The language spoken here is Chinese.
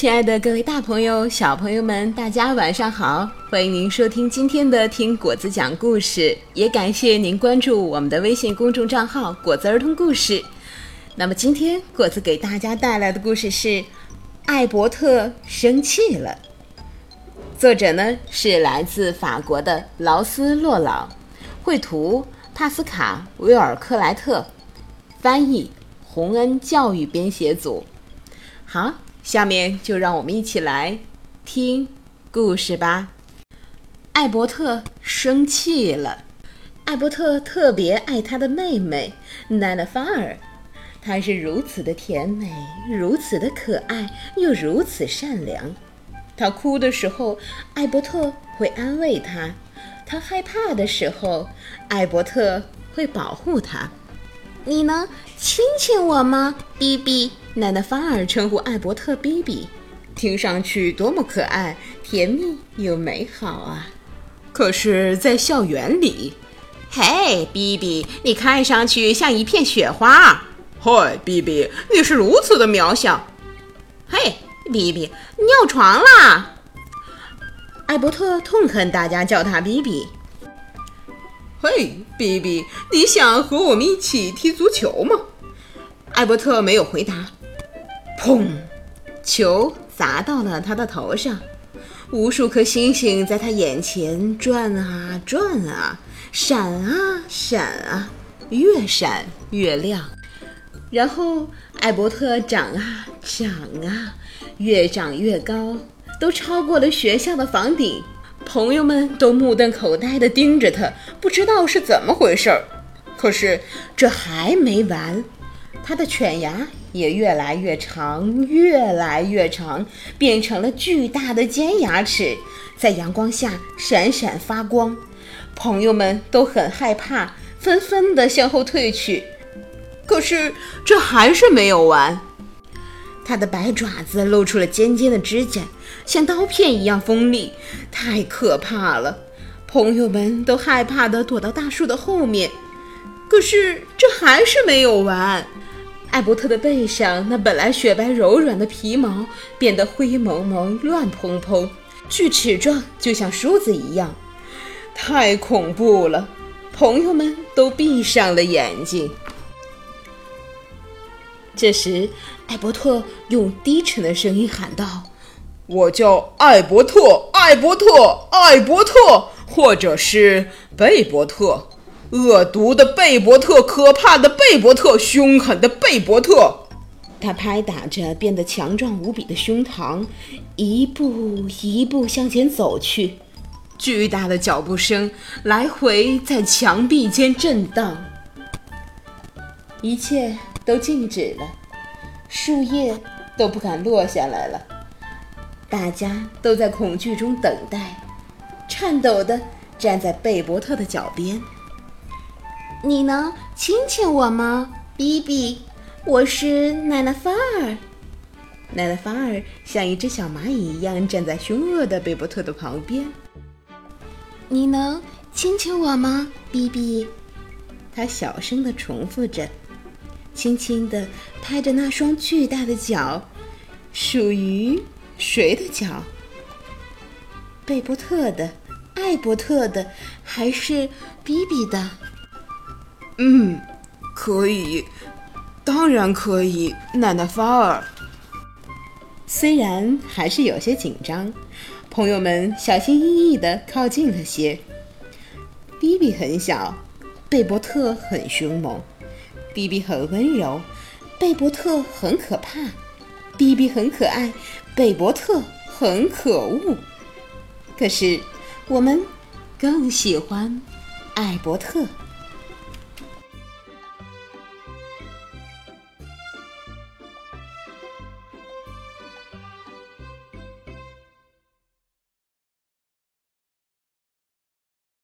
亲爱的各位大朋友、小朋友们，大家晚上好！欢迎您收听今天的《听果子讲故事》，也感谢您关注我们的微信公众账号“果子儿童故事”。那么今天果子给大家带来的故事是《艾伯特生气了》，作者呢是来自法国的劳斯·洛朗，绘图帕斯卡·维尔克莱特，翻译洪恩教育编写组。好。下面就让我们一起来听故事吧。艾伯特生气了。艾伯特特别爱他的妹妹奈娜法尔，她是如此的甜美，如此的可爱，又如此善良。她哭的时候，艾伯特会安慰她；她害怕的时候，艾伯特会保护她。你能亲亲我吗，比比？奶奶法尔称呼艾伯特“比比”，听上去多么可爱、甜蜜又美好啊！可是，在校园里，嘿，比比，你看上去像一片雪花。嗨，比比，你是如此的渺小。嘿，比比，尿床啦！艾伯特痛恨大家叫他比比。嘿，比比，你想和我们一起踢足球吗？艾伯特没有回答。砰！球砸到了他的头上，无数颗星星在他眼前转啊转啊，闪啊闪啊，越闪越亮。然后艾伯特长啊长啊，越长越高，都超过了学校的房顶。朋友们都目瞪口呆地盯着他，不知道是怎么回事儿。可是这还没完。他的犬牙也越来越长，越来越长，变成了巨大的尖牙齿，在阳光下闪闪发光。朋友们都很害怕，纷纷地向后退去。可是这还是没有完，他的白爪子露出了尖尖的指甲，像刀片一样锋利，太可怕了。朋友们都害怕地躲到大树的后面。可是这还是没有完。艾伯特的背上那本来雪白柔软的皮毛变得灰蒙蒙、乱蓬蓬，锯齿状，就像梳子一样，太恐怖了！朋友们都闭上了眼睛。这时，艾伯特用低沉的声音喊道：“我叫艾伯特，艾伯特，艾伯特，或者是贝伯特。”恶毒的贝伯特，可怕的贝伯特，凶狠的贝伯特。他拍打着变得强壮无比的胸膛，一步一步向前走去。巨大的脚步声来回在墙壁间震荡。一切都静止了，树叶都不敢落下来了。大家都在恐惧中等待，颤抖地站在贝伯特的脚边。你能亲亲我吗，比比？我是奶奶范儿。奶奶范儿像一只小蚂蚁一样站在凶恶的贝伯特的旁边。你能亲亲我吗，比比？他小声地重复着，轻轻地拍着那双巨大的脚。属于谁的脚？贝伯特的、艾伯特的，还是比比的？嗯，可以，当然可以，奶奶法尔。虽然还是有些紧张，朋友们小心翼翼地靠近了些。比比很小，贝伯特很凶猛；比比很温柔，贝伯特很可怕；比比很可爱，贝伯特很可恶。可是我们更喜欢艾伯特。